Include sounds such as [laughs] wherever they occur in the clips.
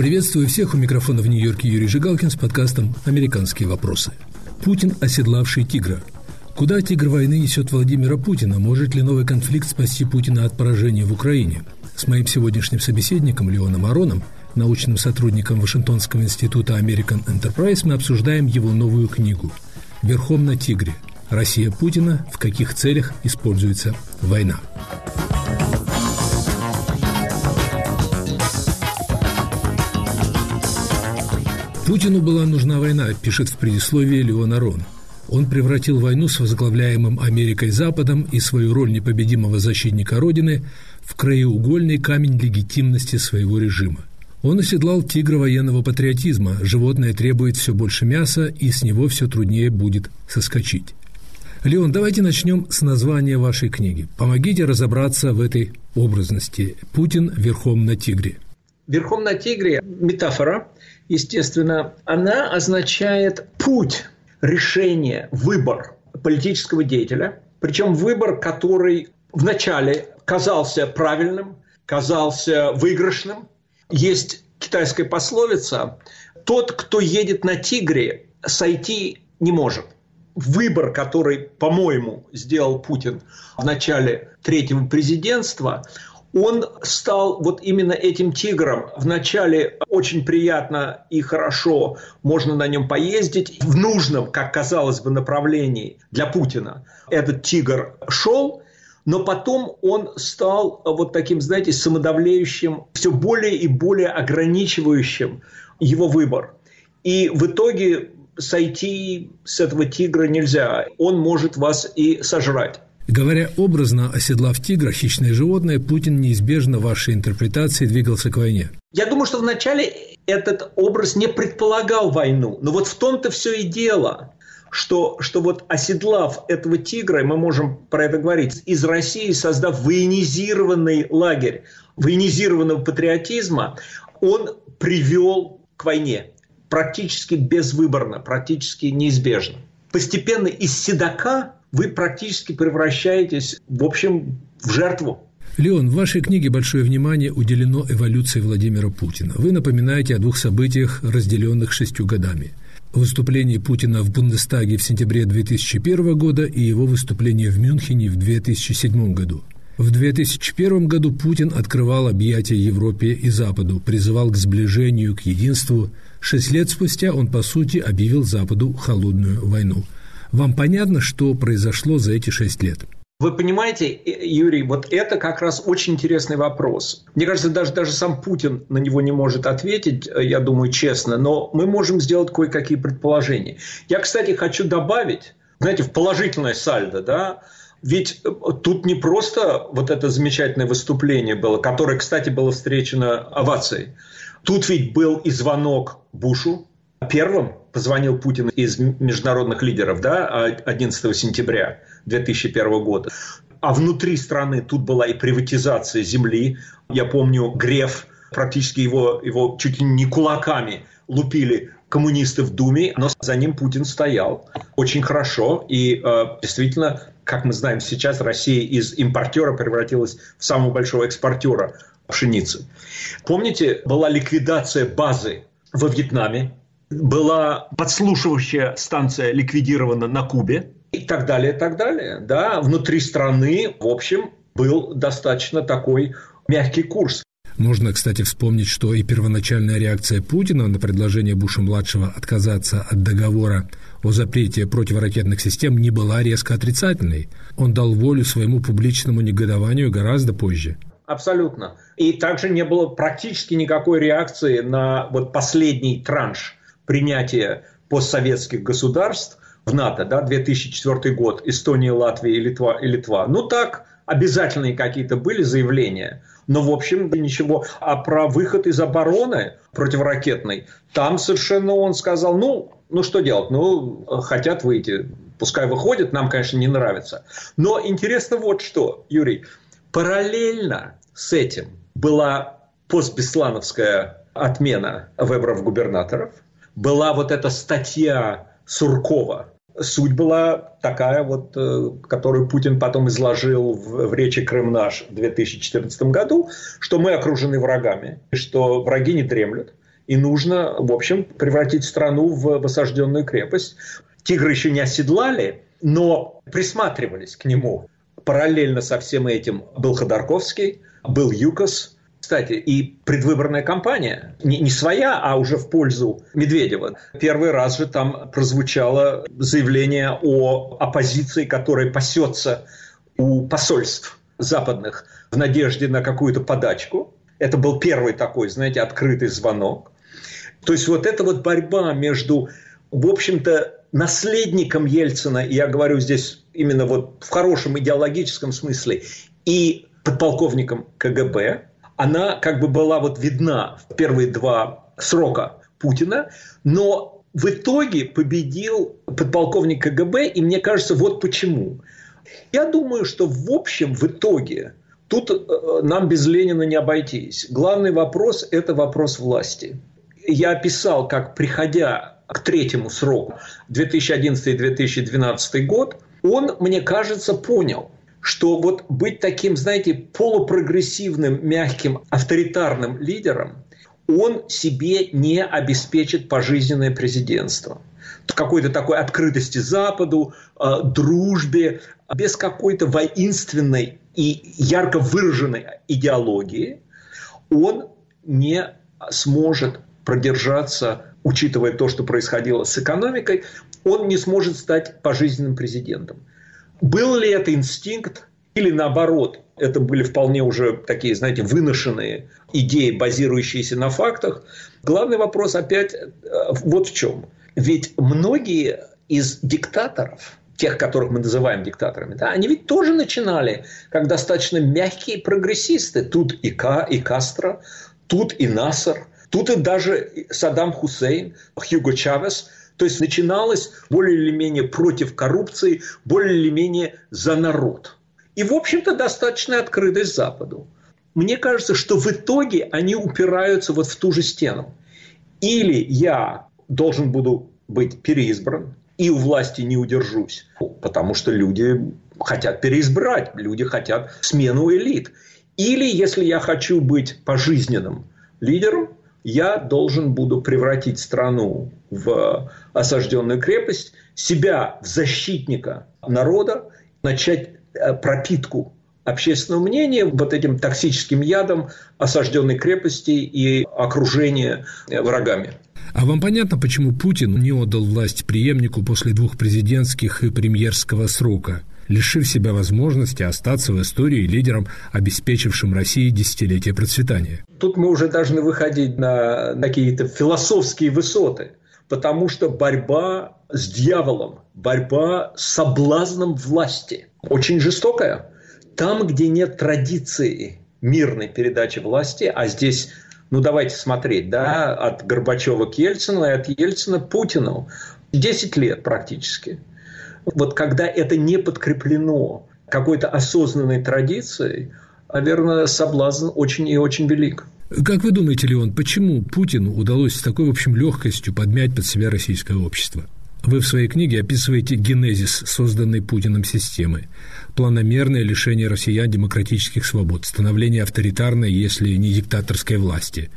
Приветствую всех у микрофона в Нью-Йорке Юрий Жигалкин с подкастом «Американские вопросы». Путин, оседлавший тигра. Куда тигр войны несет Владимира Путина? Может ли новый конфликт спасти Путина от поражения в Украине? С моим сегодняшним собеседником Леоном Ароном, научным сотрудником Вашингтонского института American Enterprise, мы обсуждаем его новую книгу «Верхом на тигре. Россия Путина. В каких целях используется война?» Путину была нужна война, пишет в предисловии Леон Арон. Он превратил войну с возглавляемым Америкой Западом и свою роль непобедимого защитника Родины в краеугольный камень легитимности своего режима. Он оседлал тигра военного патриотизма. Животное требует все больше мяса, и с него все труднее будет соскочить. Леон, давайте начнем с названия вашей книги. Помогите разобраться в этой образности. Путин верхом на тигре. Верхом на тигре – метафора – естественно, она означает путь решения, выбор политического деятеля, причем выбор, который вначале казался правильным, казался выигрышным. Есть китайская пословица «Тот, кто едет на тигре, сойти не может». Выбор, который, по-моему, сделал Путин в начале третьего президентства, он стал вот именно этим тигром. Вначале очень приятно и хорошо, можно на нем поездить. В нужном, как казалось бы, направлении для Путина этот тигр шел, но потом он стал вот таким, знаете, самодавлеющим, все более и более ограничивающим его выбор. И в итоге сойти с этого тигра нельзя. Он может вас и сожрать. Говоря образно, оседлав тигра, хищное животное, Путин неизбежно в вашей интерпретации двигался к войне. Я думаю, что вначале этот образ не предполагал войну. Но вот в том-то все и дело, что, что вот оседлав этого тигра, мы можем про это говорить, из России создав военизированный лагерь военизированного патриотизма, он привел к войне практически безвыборно, практически неизбежно. Постепенно из седока вы практически превращаетесь, в общем, в жертву. Леон, в вашей книге большое внимание уделено эволюции Владимира Путина. Вы напоминаете о двух событиях, разделенных шестью годами. Выступление Путина в Бундестаге в сентябре 2001 года и его выступление в Мюнхене в 2007 году. В 2001 году Путин открывал объятия Европе и Западу, призывал к сближению, к единству. Шесть лет спустя он, по сути, объявил Западу холодную войну – вам понятно, что произошло за эти шесть лет? Вы понимаете, Юрий, вот это как раз очень интересный вопрос. Мне кажется, даже, даже сам Путин на него не может ответить, я думаю, честно, но мы можем сделать кое-какие предположения. Я, кстати, хочу добавить, знаете, в положительное сальдо, да, ведь тут не просто вот это замечательное выступление было, которое, кстати, было встречено овацией. Тут ведь был и звонок Бушу, Первым позвонил Путин из международных лидеров да, 11 сентября 2001 года. А внутри страны тут была и приватизация земли. Я помню, Греф, практически его, его чуть ли не кулаками лупили коммунисты в Думе, но за ним Путин стоял очень хорошо. И э, действительно, как мы знаем сейчас, Россия из импортера превратилась в самого большого экспортера пшеницы. Помните, была ликвидация базы во Вьетнаме, была подслушивающая станция ликвидирована на Кубе и так далее, и так далее. Да, внутри страны, в общем, был достаточно такой мягкий курс. Можно, кстати, вспомнить, что и первоначальная реакция Путина на предложение Буша-младшего отказаться от договора о запрете противоракетных систем не была резко отрицательной. Он дал волю своему публичному негодованию гораздо позже. Абсолютно. И также не было практически никакой реакции на вот последний транш принятия постсоветских государств в НАТО, да, 2004 год, Эстония, Латвия и Литва, и Литва. Ну так, обязательные какие-то были заявления, но в общем ничего. А про выход из обороны противоракетной, там совершенно он сказал, ну, ну что делать, ну, хотят выйти, пускай выходят, нам, конечно, не нравится. Но интересно вот что, Юрий, параллельно с этим была постбеслановская отмена выборов губернаторов – была вот эта статья Суркова. Суть была такая вот, э, которую Путин потом изложил в, в речи «Крым наш» в 2014 году, что мы окружены врагами, что враги не дремлют, и нужно, в общем, превратить страну в, в осажденную крепость. Тигры еще не оседлали, но присматривались к нему. Параллельно со всем этим был Ходорковский, был ЮКОС, кстати, и предвыборная кампания, не, не своя, а уже в пользу Медведева. Первый раз же там прозвучало заявление о оппозиции, которая пасется у посольств западных в надежде на какую-то подачку. Это был первый такой, знаете, открытый звонок. То есть вот эта вот борьба между, в общем-то, наследником Ельцина, я говорю здесь именно вот в хорошем идеологическом смысле, и подполковником КГБ, она как бы была вот видна в первые два срока Путина, но в итоге победил подполковник КГБ, и мне кажется, вот почему. Я думаю, что в общем, в итоге, тут э, нам без Ленина не обойтись. Главный вопрос – это вопрос власти. Я описал, как приходя к третьему сроку, 2011-2012 год, он, мне кажется, понял, что вот быть таким, знаете, полупрогрессивным, мягким, авторитарным лидером, он себе не обеспечит пожизненное президентство какой-то такой открытости Западу, э, дружбе, без какой-то воинственной и ярко выраженной идеологии, он не сможет продержаться учитывая то, что происходило с экономикой, он не сможет стать пожизненным президентом. Был ли это инстинкт или наоборот, это были вполне уже такие, знаете, выношенные идеи, базирующиеся на фактах. Главный вопрос опять э, вот в чем. Ведь многие из диктаторов, тех, которых мы называем диктаторами, да, они ведь тоже начинали как достаточно мягкие прогрессисты. Тут и, Ка, и Кастро, тут и Насар, Тут и даже Саддам Хусейн, Хьюго Чавес. То есть начиналось более или менее против коррупции, более или менее за народ. И, в общем-то, достаточно открытость Западу. Мне кажется, что в итоге они упираются вот в ту же стену. Или я должен буду быть переизбран, и у власти не удержусь, потому что люди хотят переизбрать, люди хотят смену элит. Или если я хочу быть пожизненным лидером, я должен буду превратить страну в осажденную крепость, себя в защитника народа, начать э, пропитку общественного мнения вот этим токсическим ядом осажденной крепости и окружения э, врагами. А вам понятно, почему Путин не отдал власть преемнику после двух президентских и премьерского срока? Лишив себя возможности остаться в истории лидером, обеспечившим России десятилетие процветания. Тут мы уже должны выходить на, какие-то философские высоты, потому что борьба с дьяволом, борьба с соблазном власти очень жестокая. Там, где нет традиции мирной передачи власти, а здесь ну давайте смотреть, да, от Горбачева к Ельцину и от Ельцина к Путину. 10 лет практически вот когда это не подкреплено какой-то осознанной традицией, наверное, соблазн очень и очень велик. Как вы думаете, Леон, почему Путину удалось с такой, в общем, легкостью подмять под себя российское общество? Вы в своей книге описываете генезис созданной Путиным системы, планомерное лишение россиян демократических свобод, становление авторитарной, если не диктаторской власти,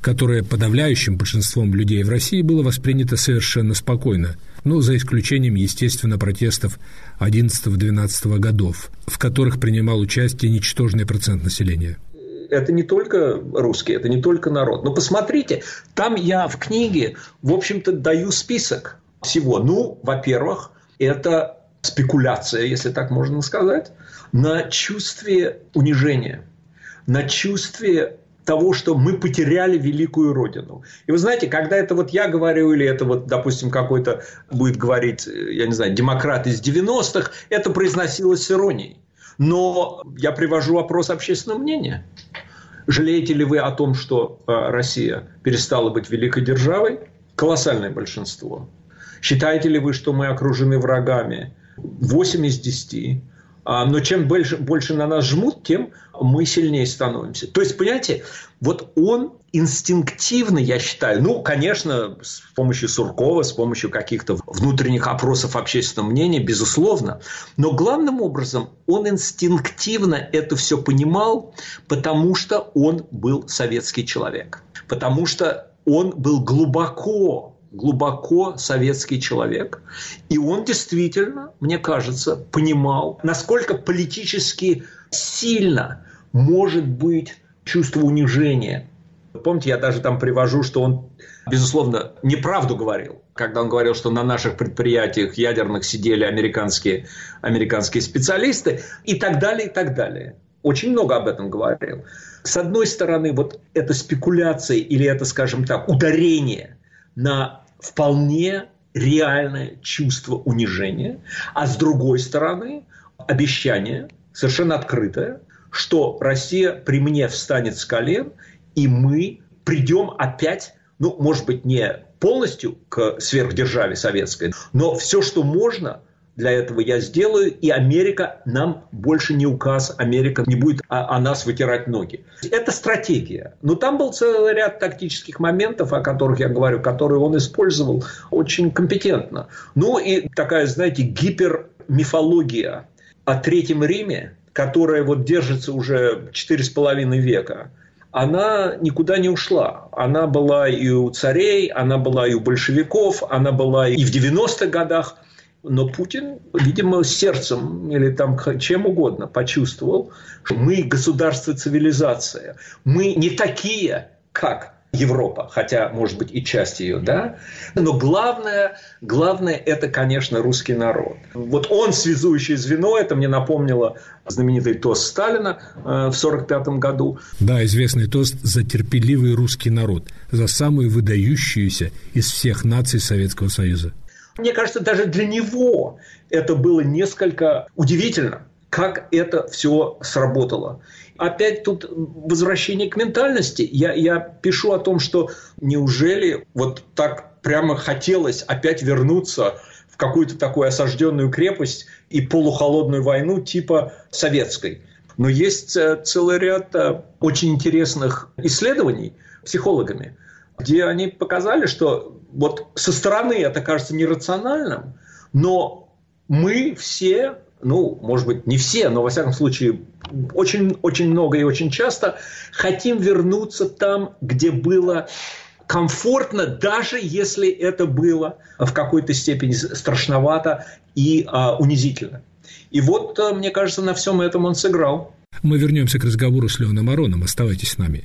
которое подавляющим большинством людей в России было воспринято совершенно спокойно – ну, за исключением, естественно, протестов 11-12 годов, в которых принимал участие ничтожный процент населения это не только русские, это не только народ. Но посмотрите, там я в книге, в общем-то, даю список всего. Ну, во-первых, это спекуляция, если так можно сказать, на чувстве унижения, на чувстве того, что мы потеряли великую родину. И вы знаете, когда это вот я говорю, или это вот, допустим, какой-то будет говорить, я не знаю, демократ из 90-х, это произносилось с иронией. Но я привожу вопрос общественного мнения. Жалеете ли вы о том, что э, Россия перестала быть великой державой? Колоссальное большинство. Считаете ли вы, что мы окружены врагами? 8 из 10. А, но чем больше, больше на нас жмут, тем мы сильнее становимся. То есть, понимаете, вот он инстинктивно, я считаю, ну, конечно, с помощью Суркова, с помощью каких-то внутренних опросов общественного мнения, безусловно, но главным образом он инстинктивно это все понимал, потому что он был советский человек. Потому что он был глубоко, глубоко советский человек. И он действительно, мне кажется, понимал, насколько политически сильно может быть чувство унижения. Помните, я даже там привожу, что он, безусловно, неправду говорил, когда он говорил, что на наших предприятиях ядерных сидели американские, американские специалисты и так далее, и так далее. Очень много об этом говорил. С одной стороны, вот эта спекуляция или это, скажем так, ударение на вполне реальное чувство унижения, а с другой стороны, обещание, совершенно открытое, что Россия при мне встанет с колен, и мы придем опять, ну, может быть, не полностью к сверхдержаве советской, но все, что можно – для этого я сделаю, и Америка нам больше не указ, Америка не будет о, о нас вытирать ноги. Это стратегия. Но там был целый ряд тактических моментов, о которых я говорю, которые он использовал очень компетентно. Ну и такая, знаете, гипермифология о Третьем Риме, которая вот держится уже четыре с половиной века, она никуда не ушла. Она была и у царей, она была и у большевиков, она была и в 90-х годах – но Путин, видимо, сердцем или там чем угодно почувствовал, что мы государство цивилизация. Мы не такие, как Европа, хотя, может быть, и часть ее, да. Но главное, главное – это, конечно, русский народ. Вот он связующее звено, это мне напомнило знаменитый тост Сталина э, в 1945 году. Да, известный тост за терпеливый русский народ, за самую выдающуюся из всех наций Советского Союза. Мне кажется, даже для него это было несколько удивительно, как это все сработало. Опять тут возвращение к ментальности. Я, я пишу о том, что неужели вот так прямо хотелось опять вернуться в какую-то такую осажденную крепость и полухолодную войну типа советской. Но есть э, целый ряд э, очень интересных исследований психологами, где они показали, что вот со стороны это кажется нерациональным, но мы все, ну, может быть, не все, но, во всяком случае, очень, очень много и очень часто хотим вернуться там, где было комфортно, даже если это было в какой-то степени страшновато и а, унизительно. И вот, а, мне кажется, на всем этом он сыграл. Мы вернемся к разговору с Леоном Ароном. Оставайтесь с нами.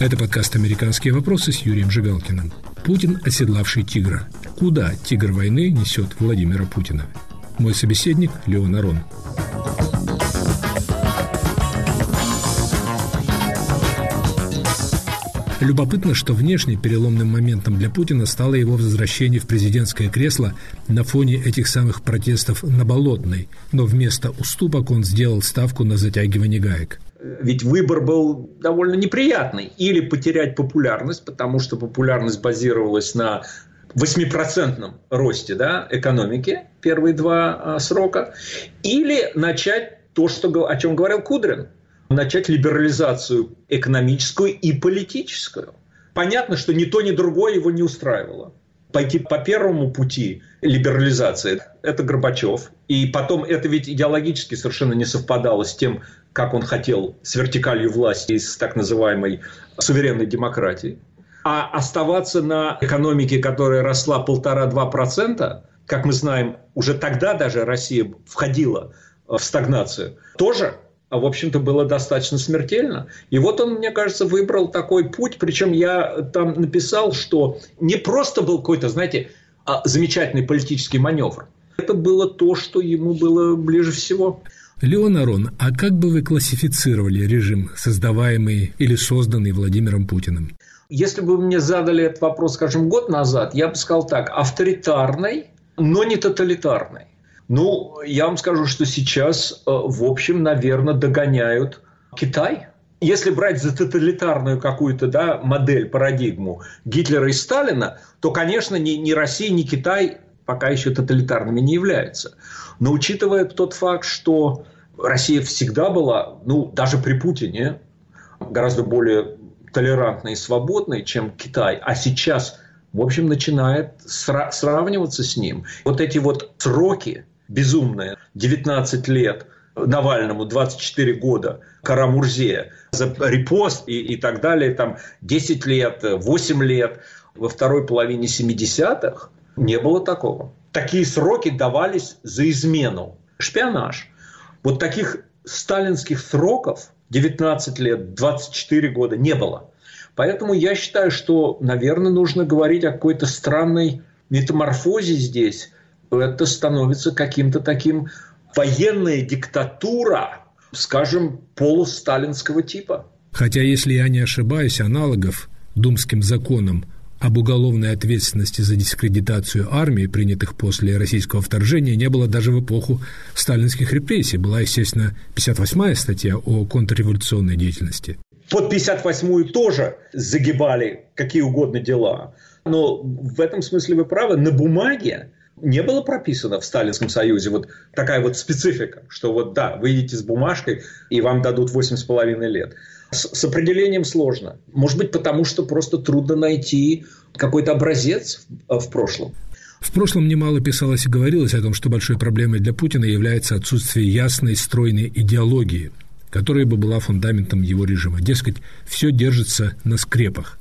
Это подкаст «Американские вопросы» с Юрием Жигалкиным. Путин, оседлавший тигра. Куда тигр войны несет Владимира Путина? Мой собеседник Леон Арон. Любопытно, что внешне переломным моментом для Путина стало его возвращение в президентское кресло на фоне этих самых протестов на Болотной, но вместо уступок он сделал ставку на затягивание гаек ведь выбор был довольно неприятный. Или потерять популярность, потому что популярность базировалась на 8% росте да, экономики первые два а, срока, или начать то, что, о чем говорил Кудрин, начать либерализацию экономическую и политическую. Понятно, что ни то, ни другое его не устраивало. Пойти по первому пути либерализации – это Горбачев. И потом это ведь идеологически совершенно не совпадало с тем, как он хотел, с вертикалью власти с так называемой суверенной демократией. А оставаться на экономике, которая росла полтора-два процента, как мы знаем, уже тогда даже Россия входила в стагнацию, тоже в общем-то, было достаточно смертельно. И вот он, мне кажется, выбрал такой путь. Причем я там написал, что не просто был какой-то, знаете, а замечательный политический маневр. Это было то, что ему было ближе всего. Леон Арон, а как бы вы классифицировали режим, создаваемый или созданный Владимиром Путиным? Если бы мне задали этот вопрос, скажем, год назад, я бы сказал так, авторитарный, но не тоталитарный. Ну, я вам скажу, что сейчас, э, в общем, наверное, догоняют Китай. если брать за тоталитарную какую-то да, модель, парадигму Гитлера и Сталина, то, конечно, ни, ни Россия, ни Китай пока еще тоталитарными не являются. Но учитывая тот факт, что Россия всегда была, ну, даже при Путине, гораздо более толерантной и свободной, чем Китай, а сейчас, в общем, начинает сра- сравниваться с ним. Вот эти вот сроки безумные, 19 лет Навальному, 24 года, Карамурзе, за репост и, и так далее, там 10 лет, 8 лет, во второй половине 70-х не было такого. Такие сроки давались за измену. Шпионаж. Вот таких сталинских сроков 19 лет, 24 года не было. Поэтому я считаю, что, наверное, нужно говорить о какой-то странной метаморфозе здесь. Это становится каким-то таким военная диктатура, скажем, полусталинского типа. Хотя, если я не ошибаюсь, аналогов думским законам об уголовной ответственности за дискредитацию армии, принятых после российского вторжения, не было даже в эпоху сталинских репрессий. Была, естественно, 58-я статья о контрреволюционной деятельности. Под 58-ю тоже загибали какие угодно дела. Но в этом смысле вы правы. На бумаге не было прописано в Сталинском Союзе вот такая вот специфика, что вот да, вы идете с бумажкой, и вам дадут 8,5 лет. С, с определением сложно. Может быть, потому что просто трудно найти какой-то образец в, в прошлом. В прошлом немало писалось и говорилось о том, что большой проблемой для Путина является отсутствие ясной, стройной идеологии, которая бы была фундаментом его режима. Дескать, все держится на скрепах.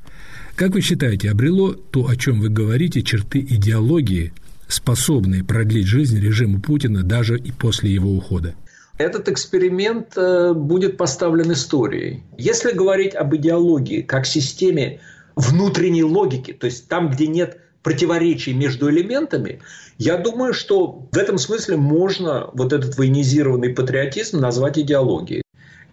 Как вы считаете, обрело то, о чем вы говорите, черты идеологии, способные продлить жизнь режиму Путина даже и после его ухода? Этот эксперимент э, будет поставлен историей. Если говорить об идеологии как системе внутренней логики, то есть там, где нет противоречий между элементами, я думаю, что в этом смысле можно вот этот военизированный патриотизм назвать идеологией.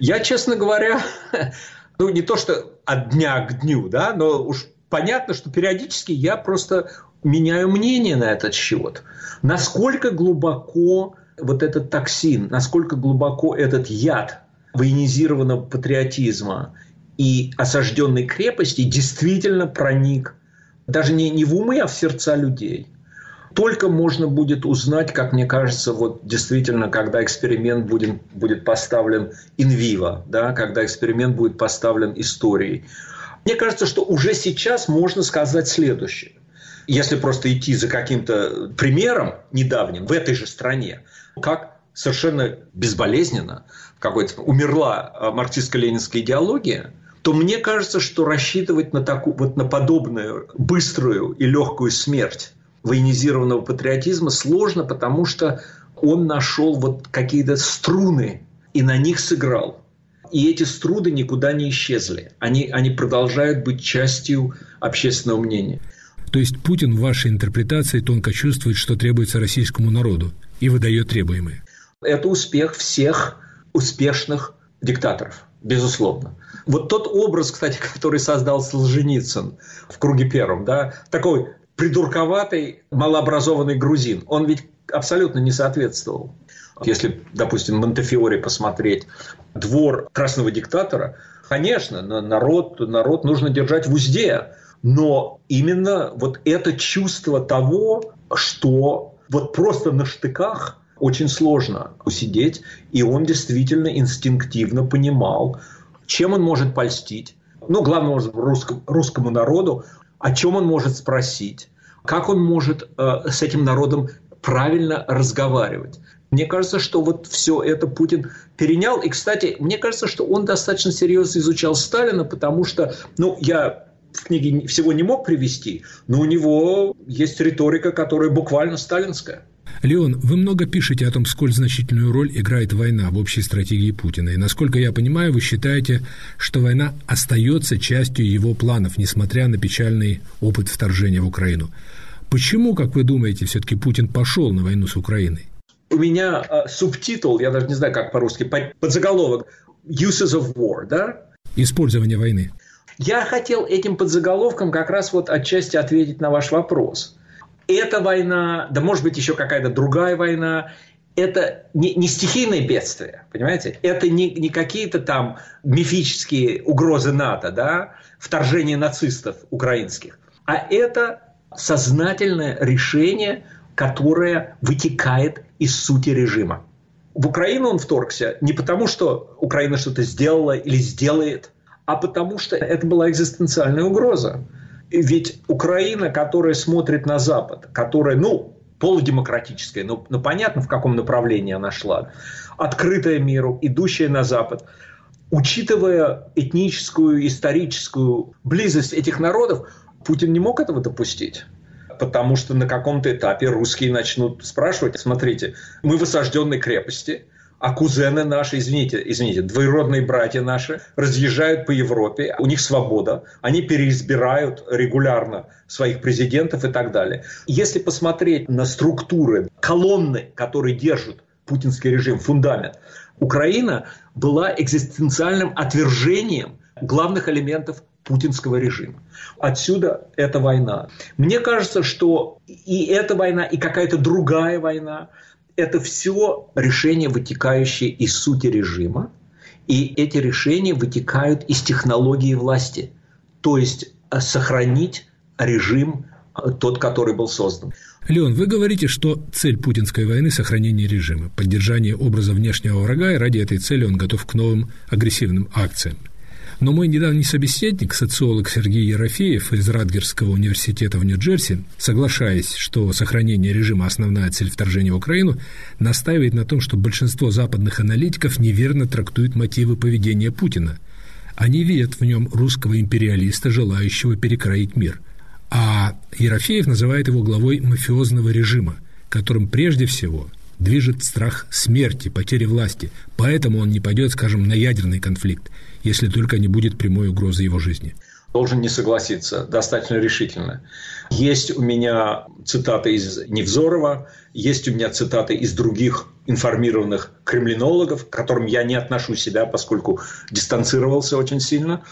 Я, честно говоря, [laughs] ну не то что от дня к дню, да, но уж понятно, что периодически я просто меняю мнение на этот счет. Насколько глубоко вот этот токсин, насколько глубоко этот яд военизированного патриотизма и осажденной крепости действительно проник даже не, не в умы, а в сердца людей. Только можно будет узнать, как мне кажется, вот действительно, когда эксперимент будет, будет поставлен инвиво, да, когда эксперимент будет поставлен историей. Мне кажется, что уже сейчас можно сказать следующее. Если просто идти за каким-то примером недавним в этой же стране, как совершенно безболезненно какой-то умерла а, марксистско-ленинская идеология, то мне кажется, что рассчитывать на, такую, вот на подобную быструю и легкую смерть военизированного патриотизма сложно, потому что он нашел вот какие-то струны и на них сыграл. И эти струны никуда не исчезли. Они, они продолжают быть частью общественного мнения. То есть Путин в вашей интерпретации тонко чувствует, что требуется российскому народу и выдает требуемое. Это успех всех успешных диктаторов, безусловно. Вот тот образ, кстати, который создал Солженицын в круге первом, да, такой придурковатый, малообразованный грузин, он ведь абсолютно не соответствовал. Если, допустим, Монтефиоре посмотреть двор красного диктатора, конечно, народ, народ нужно держать в узде, но именно вот это чувство того, что вот просто на штыках очень сложно усидеть, и он действительно инстинктивно понимал, чем он может польстить, ну, главное, русскому, русскому народу, о чем он может спросить, как он может э, с этим народом правильно разговаривать. Мне кажется, что вот все это Путин перенял. И, кстати, мне кажется, что он достаточно серьезно изучал Сталина, потому что, ну, я в книге всего не мог привести, но у него есть риторика, которая буквально сталинская. Леон, вы много пишете о том, сколь значительную роль играет война в общей стратегии Путина. И, насколько я понимаю, вы считаете, что война остается частью его планов, несмотря на печальный опыт вторжения в Украину. Почему, как вы думаете, все-таки Путин пошел на войну с Украиной? У меня э, субтитул, я даже не знаю, как по-русски, подзаголовок «Uses of War», да? Использование войны. Я хотел этим подзаголовком как раз вот отчасти ответить на ваш вопрос. Эта война, да может быть еще какая-то другая война, это не, не стихийные бедствия, понимаете? Это не, не какие-то там мифические угрозы НАТО, да, вторжение нацистов украинских, а это сознательное решение, которое вытекает из сути режима. В Украину он вторгся не потому, что Украина что-то сделала или сделает, а потому что это была экзистенциальная угроза. Ведь Украина, которая смотрит на Запад, которая, ну, полудемократическая, но, но понятно, в каком направлении она шла, открытая миру, идущая на Запад, учитывая этническую, историческую близость этих народов, Путин не мог этого допустить. Потому что на каком-то этапе русские начнут спрашивать, смотрите, мы в осажденной крепости – а кузены наши, извините, извините, двоюродные братья наши разъезжают по Европе, у них свобода, они переизбирают регулярно своих президентов и так далее. Если посмотреть на структуры, колонны, которые держат путинский режим, фундамент, Украина была экзистенциальным отвержением главных элементов путинского режима. Отсюда эта война. Мне кажется, что и эта война, и какая-то другая война это все решения, вытекающие из сути режима, и эти решения вытекают из технологии власти, то есть э, сохранить режим э, тот, который был создан. Леон, вы говорите, что цель путинской войны – сохранение режима, поддержание образа внешнего врага, и ради этой цели он готов к новым агрессивным акциям – но мой недавний собеседник, социолог Сергей Ерофеев из Радгерского университета в Нью-Джерси, соглашаясь, что сохранение режима – основная цель вторжения в Украину, настаивает на том, что большинство западных аналитиков неверно трактуют мотивы поведения Путина. Они видят в нем русского империалиста, желающего перекроить мир. А Ерофеев называет его главой мафиозного режима, которым прежде всего движет страх смерти, потери власти. Поэтому он не пойдет, скажем, на ядерный конфликт – если только не будет прямой угрозы его жизни. Должен не согласиться достаточно решительно. Есть у меня цитаты из Невзорова, есть у меня цитаты из других информированных кремлинологов, к которым я не отношу себя, поскольку дистанцировался очень сильно.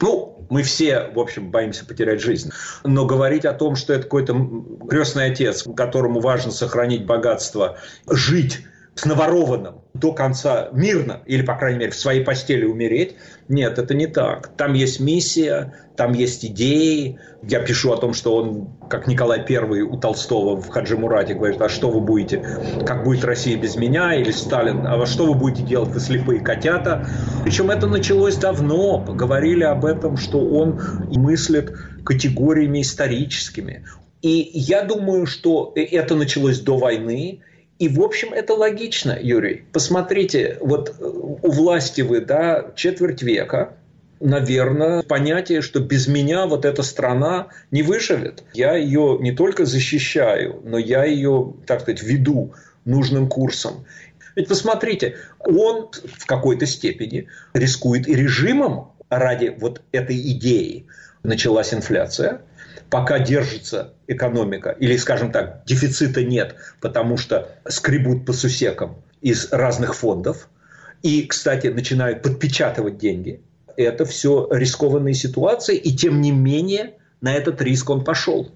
Ну, мы все, в общем, боимся потерять жизнь. Но говорить о том, что это какой-то крестный отец, которому важно сохранить богатство, жить с наворованным до конца мирно, или, по крайней мере, в своей постели умереть. Нет, это не так. Там есть миссия, там есть идеи. Я пишу о том, что он, как Николай I у Толстого в Хаджи Мурате, говорит, а что вы будете, как будет Россия без меня, или Сталин, а что вы будете делать, вы слепые котята. Причем это началось давно, говорили об этом, что он мыслит категориями историческими. И я думаю, что это началось до войны, и, в общем, это логично, Юрий. Посмотрите, вот э, у власти вы, да, четверть века, наверное, понятие, что без меня вот эта страна не выживет. Я ее не только защищаю, но я ее, так сказать, веду нужным курсом. Ведь посмотрите, он в какой-то степени рискует и режимом ради вот этой идеи. Началась инфляция, пока держится экономика, или, скажем так, дефицита нет, потому что скребут по сусекам из разных фондов, и, кстати, начинают подпечатывать деньги. Это все рискованные ситуации, и тем не менее на этот риск он пошел.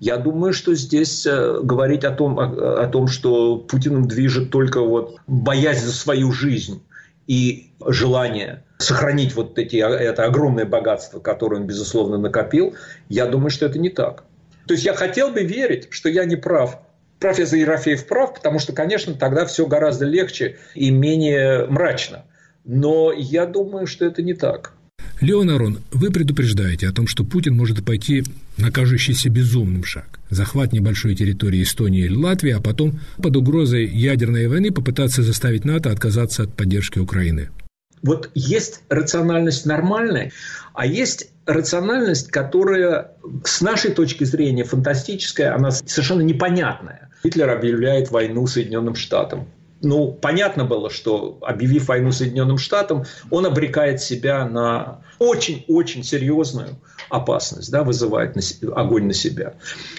Я думаю, что здесь э, говорить о том, о, о том, что Путиным движет только вот боязнь за свою жизнь и желание сохранить вот эти, это огромное богатство, которое он, безусловно, накопил, я думаю, что это не так. То есть я хотел бы верить, что я не прав. Профессор Ерофеев прав, потому что, конечно, тогда все гораздо легче и менее мрачно. Но я думаю, что это не так. Леон Арон, вы предупреждаете о том, что Путин может пойти на кажущийся безумным шаг. Захват небольшой территории Эстонии или Латвии, а потом под угрозой ядерной войны попытаться заставить НАТО отказаться от поддержки Украины. Вот есть рациональность нормальная, а есть рациональность, которая с нашей точки зрения фантастическая, она совершенно непонятная. Гитлер объявляет войну Соединенным Штатам. Ну, понятно было, что объявив войну Соединенным Штатам, он обрекает себя на очень-очень серьезную опасность, да, вызывает на, огонь на себя.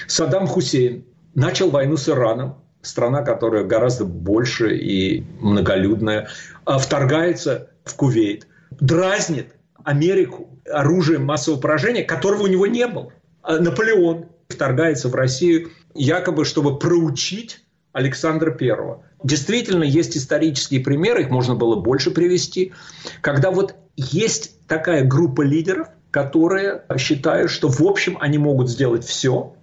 Саддам Хусейн начал войну с Ираном, страна, которая гораздо больше и многолюдная, а вторгается в Кувейт, дразнит Америку оружием массового поражения, которого у него не было. А Наполеон вторгается в Россию якобы, чтобы проучить Александра I. Действительно, есть исторические примеры, их можно было больше привести, когда вот есть такая группа лидеров, которые считают, что в общем они могут сделать все,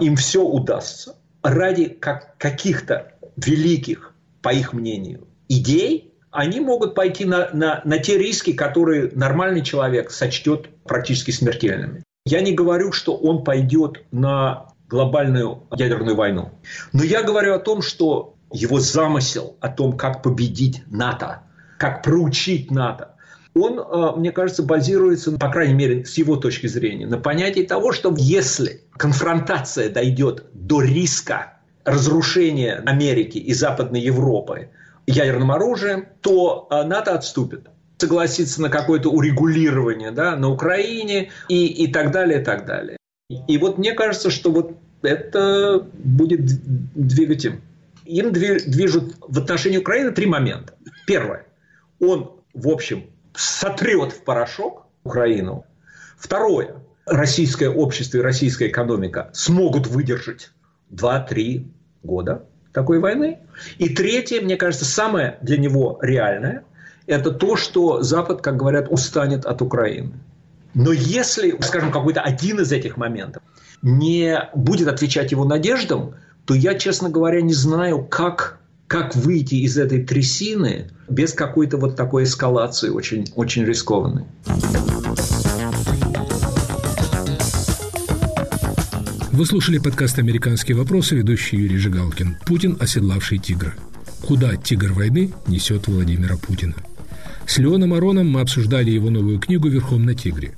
им все удастся ради как, каких-то великих, по их мнению, идей, они могут пойти на, на, на те риски, которые нормальный человек сочтет практически смертельными. Я не говорю, что он пойдет на глобальную ядерную войну. Но я говорю о том, что его замысел о том, как победить НАТО, как проучить НАТО, он, э, мне кажется, базируется, по крайней мере, с его точки зрения, на понятии того, что если конфронтация дойдет до риска разрушения Америки и Западной Европы ядерным оружием, то э, НАТО отступит согласиться на какое-то урегулирование да, на Украине и, и так далее, и так далее. И вот мне кажется, что вот это будет двигать им. Им движут в отношении Украины три момента. Первое. Он, в общем, сотрет в порошок Украину. Второе. Российское общество и российская экономика смогут выдержать 2-3 года такой войны. И третье, мне кажется, самое для него реальное, это то, что Запад, как говорят, устанет от Украины. Но если, скажем, какой-то один из этих моментов не будет отвечать его надеждам, то я, честно говоря, не знаю, как, как выйти из этой трясины без какой-то вот такой эскалации очень, очень рискованной. Вы слушали подкаст «Американские вопросы», ведущий Юрий Жигалкин. Путин, оседлавший тигра. Куда тигр войны несет Владимира Путина? С Леоном Ароном мы обсуждали его новую книгу «Верхом на тигре».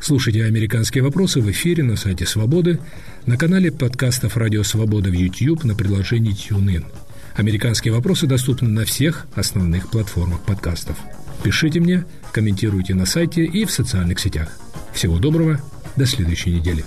Слушайте «Американские вопросы» в эфире на сайте «Свободы», на канале подкастов «Радио Свобода» в YouTube, на приложении TuneIn. «Американские вопросы» доступны на всех основных платформах подкастов. Пишите мне, комментируйте на сайте и в социальных сетях. Всего доброго, до следующей недели.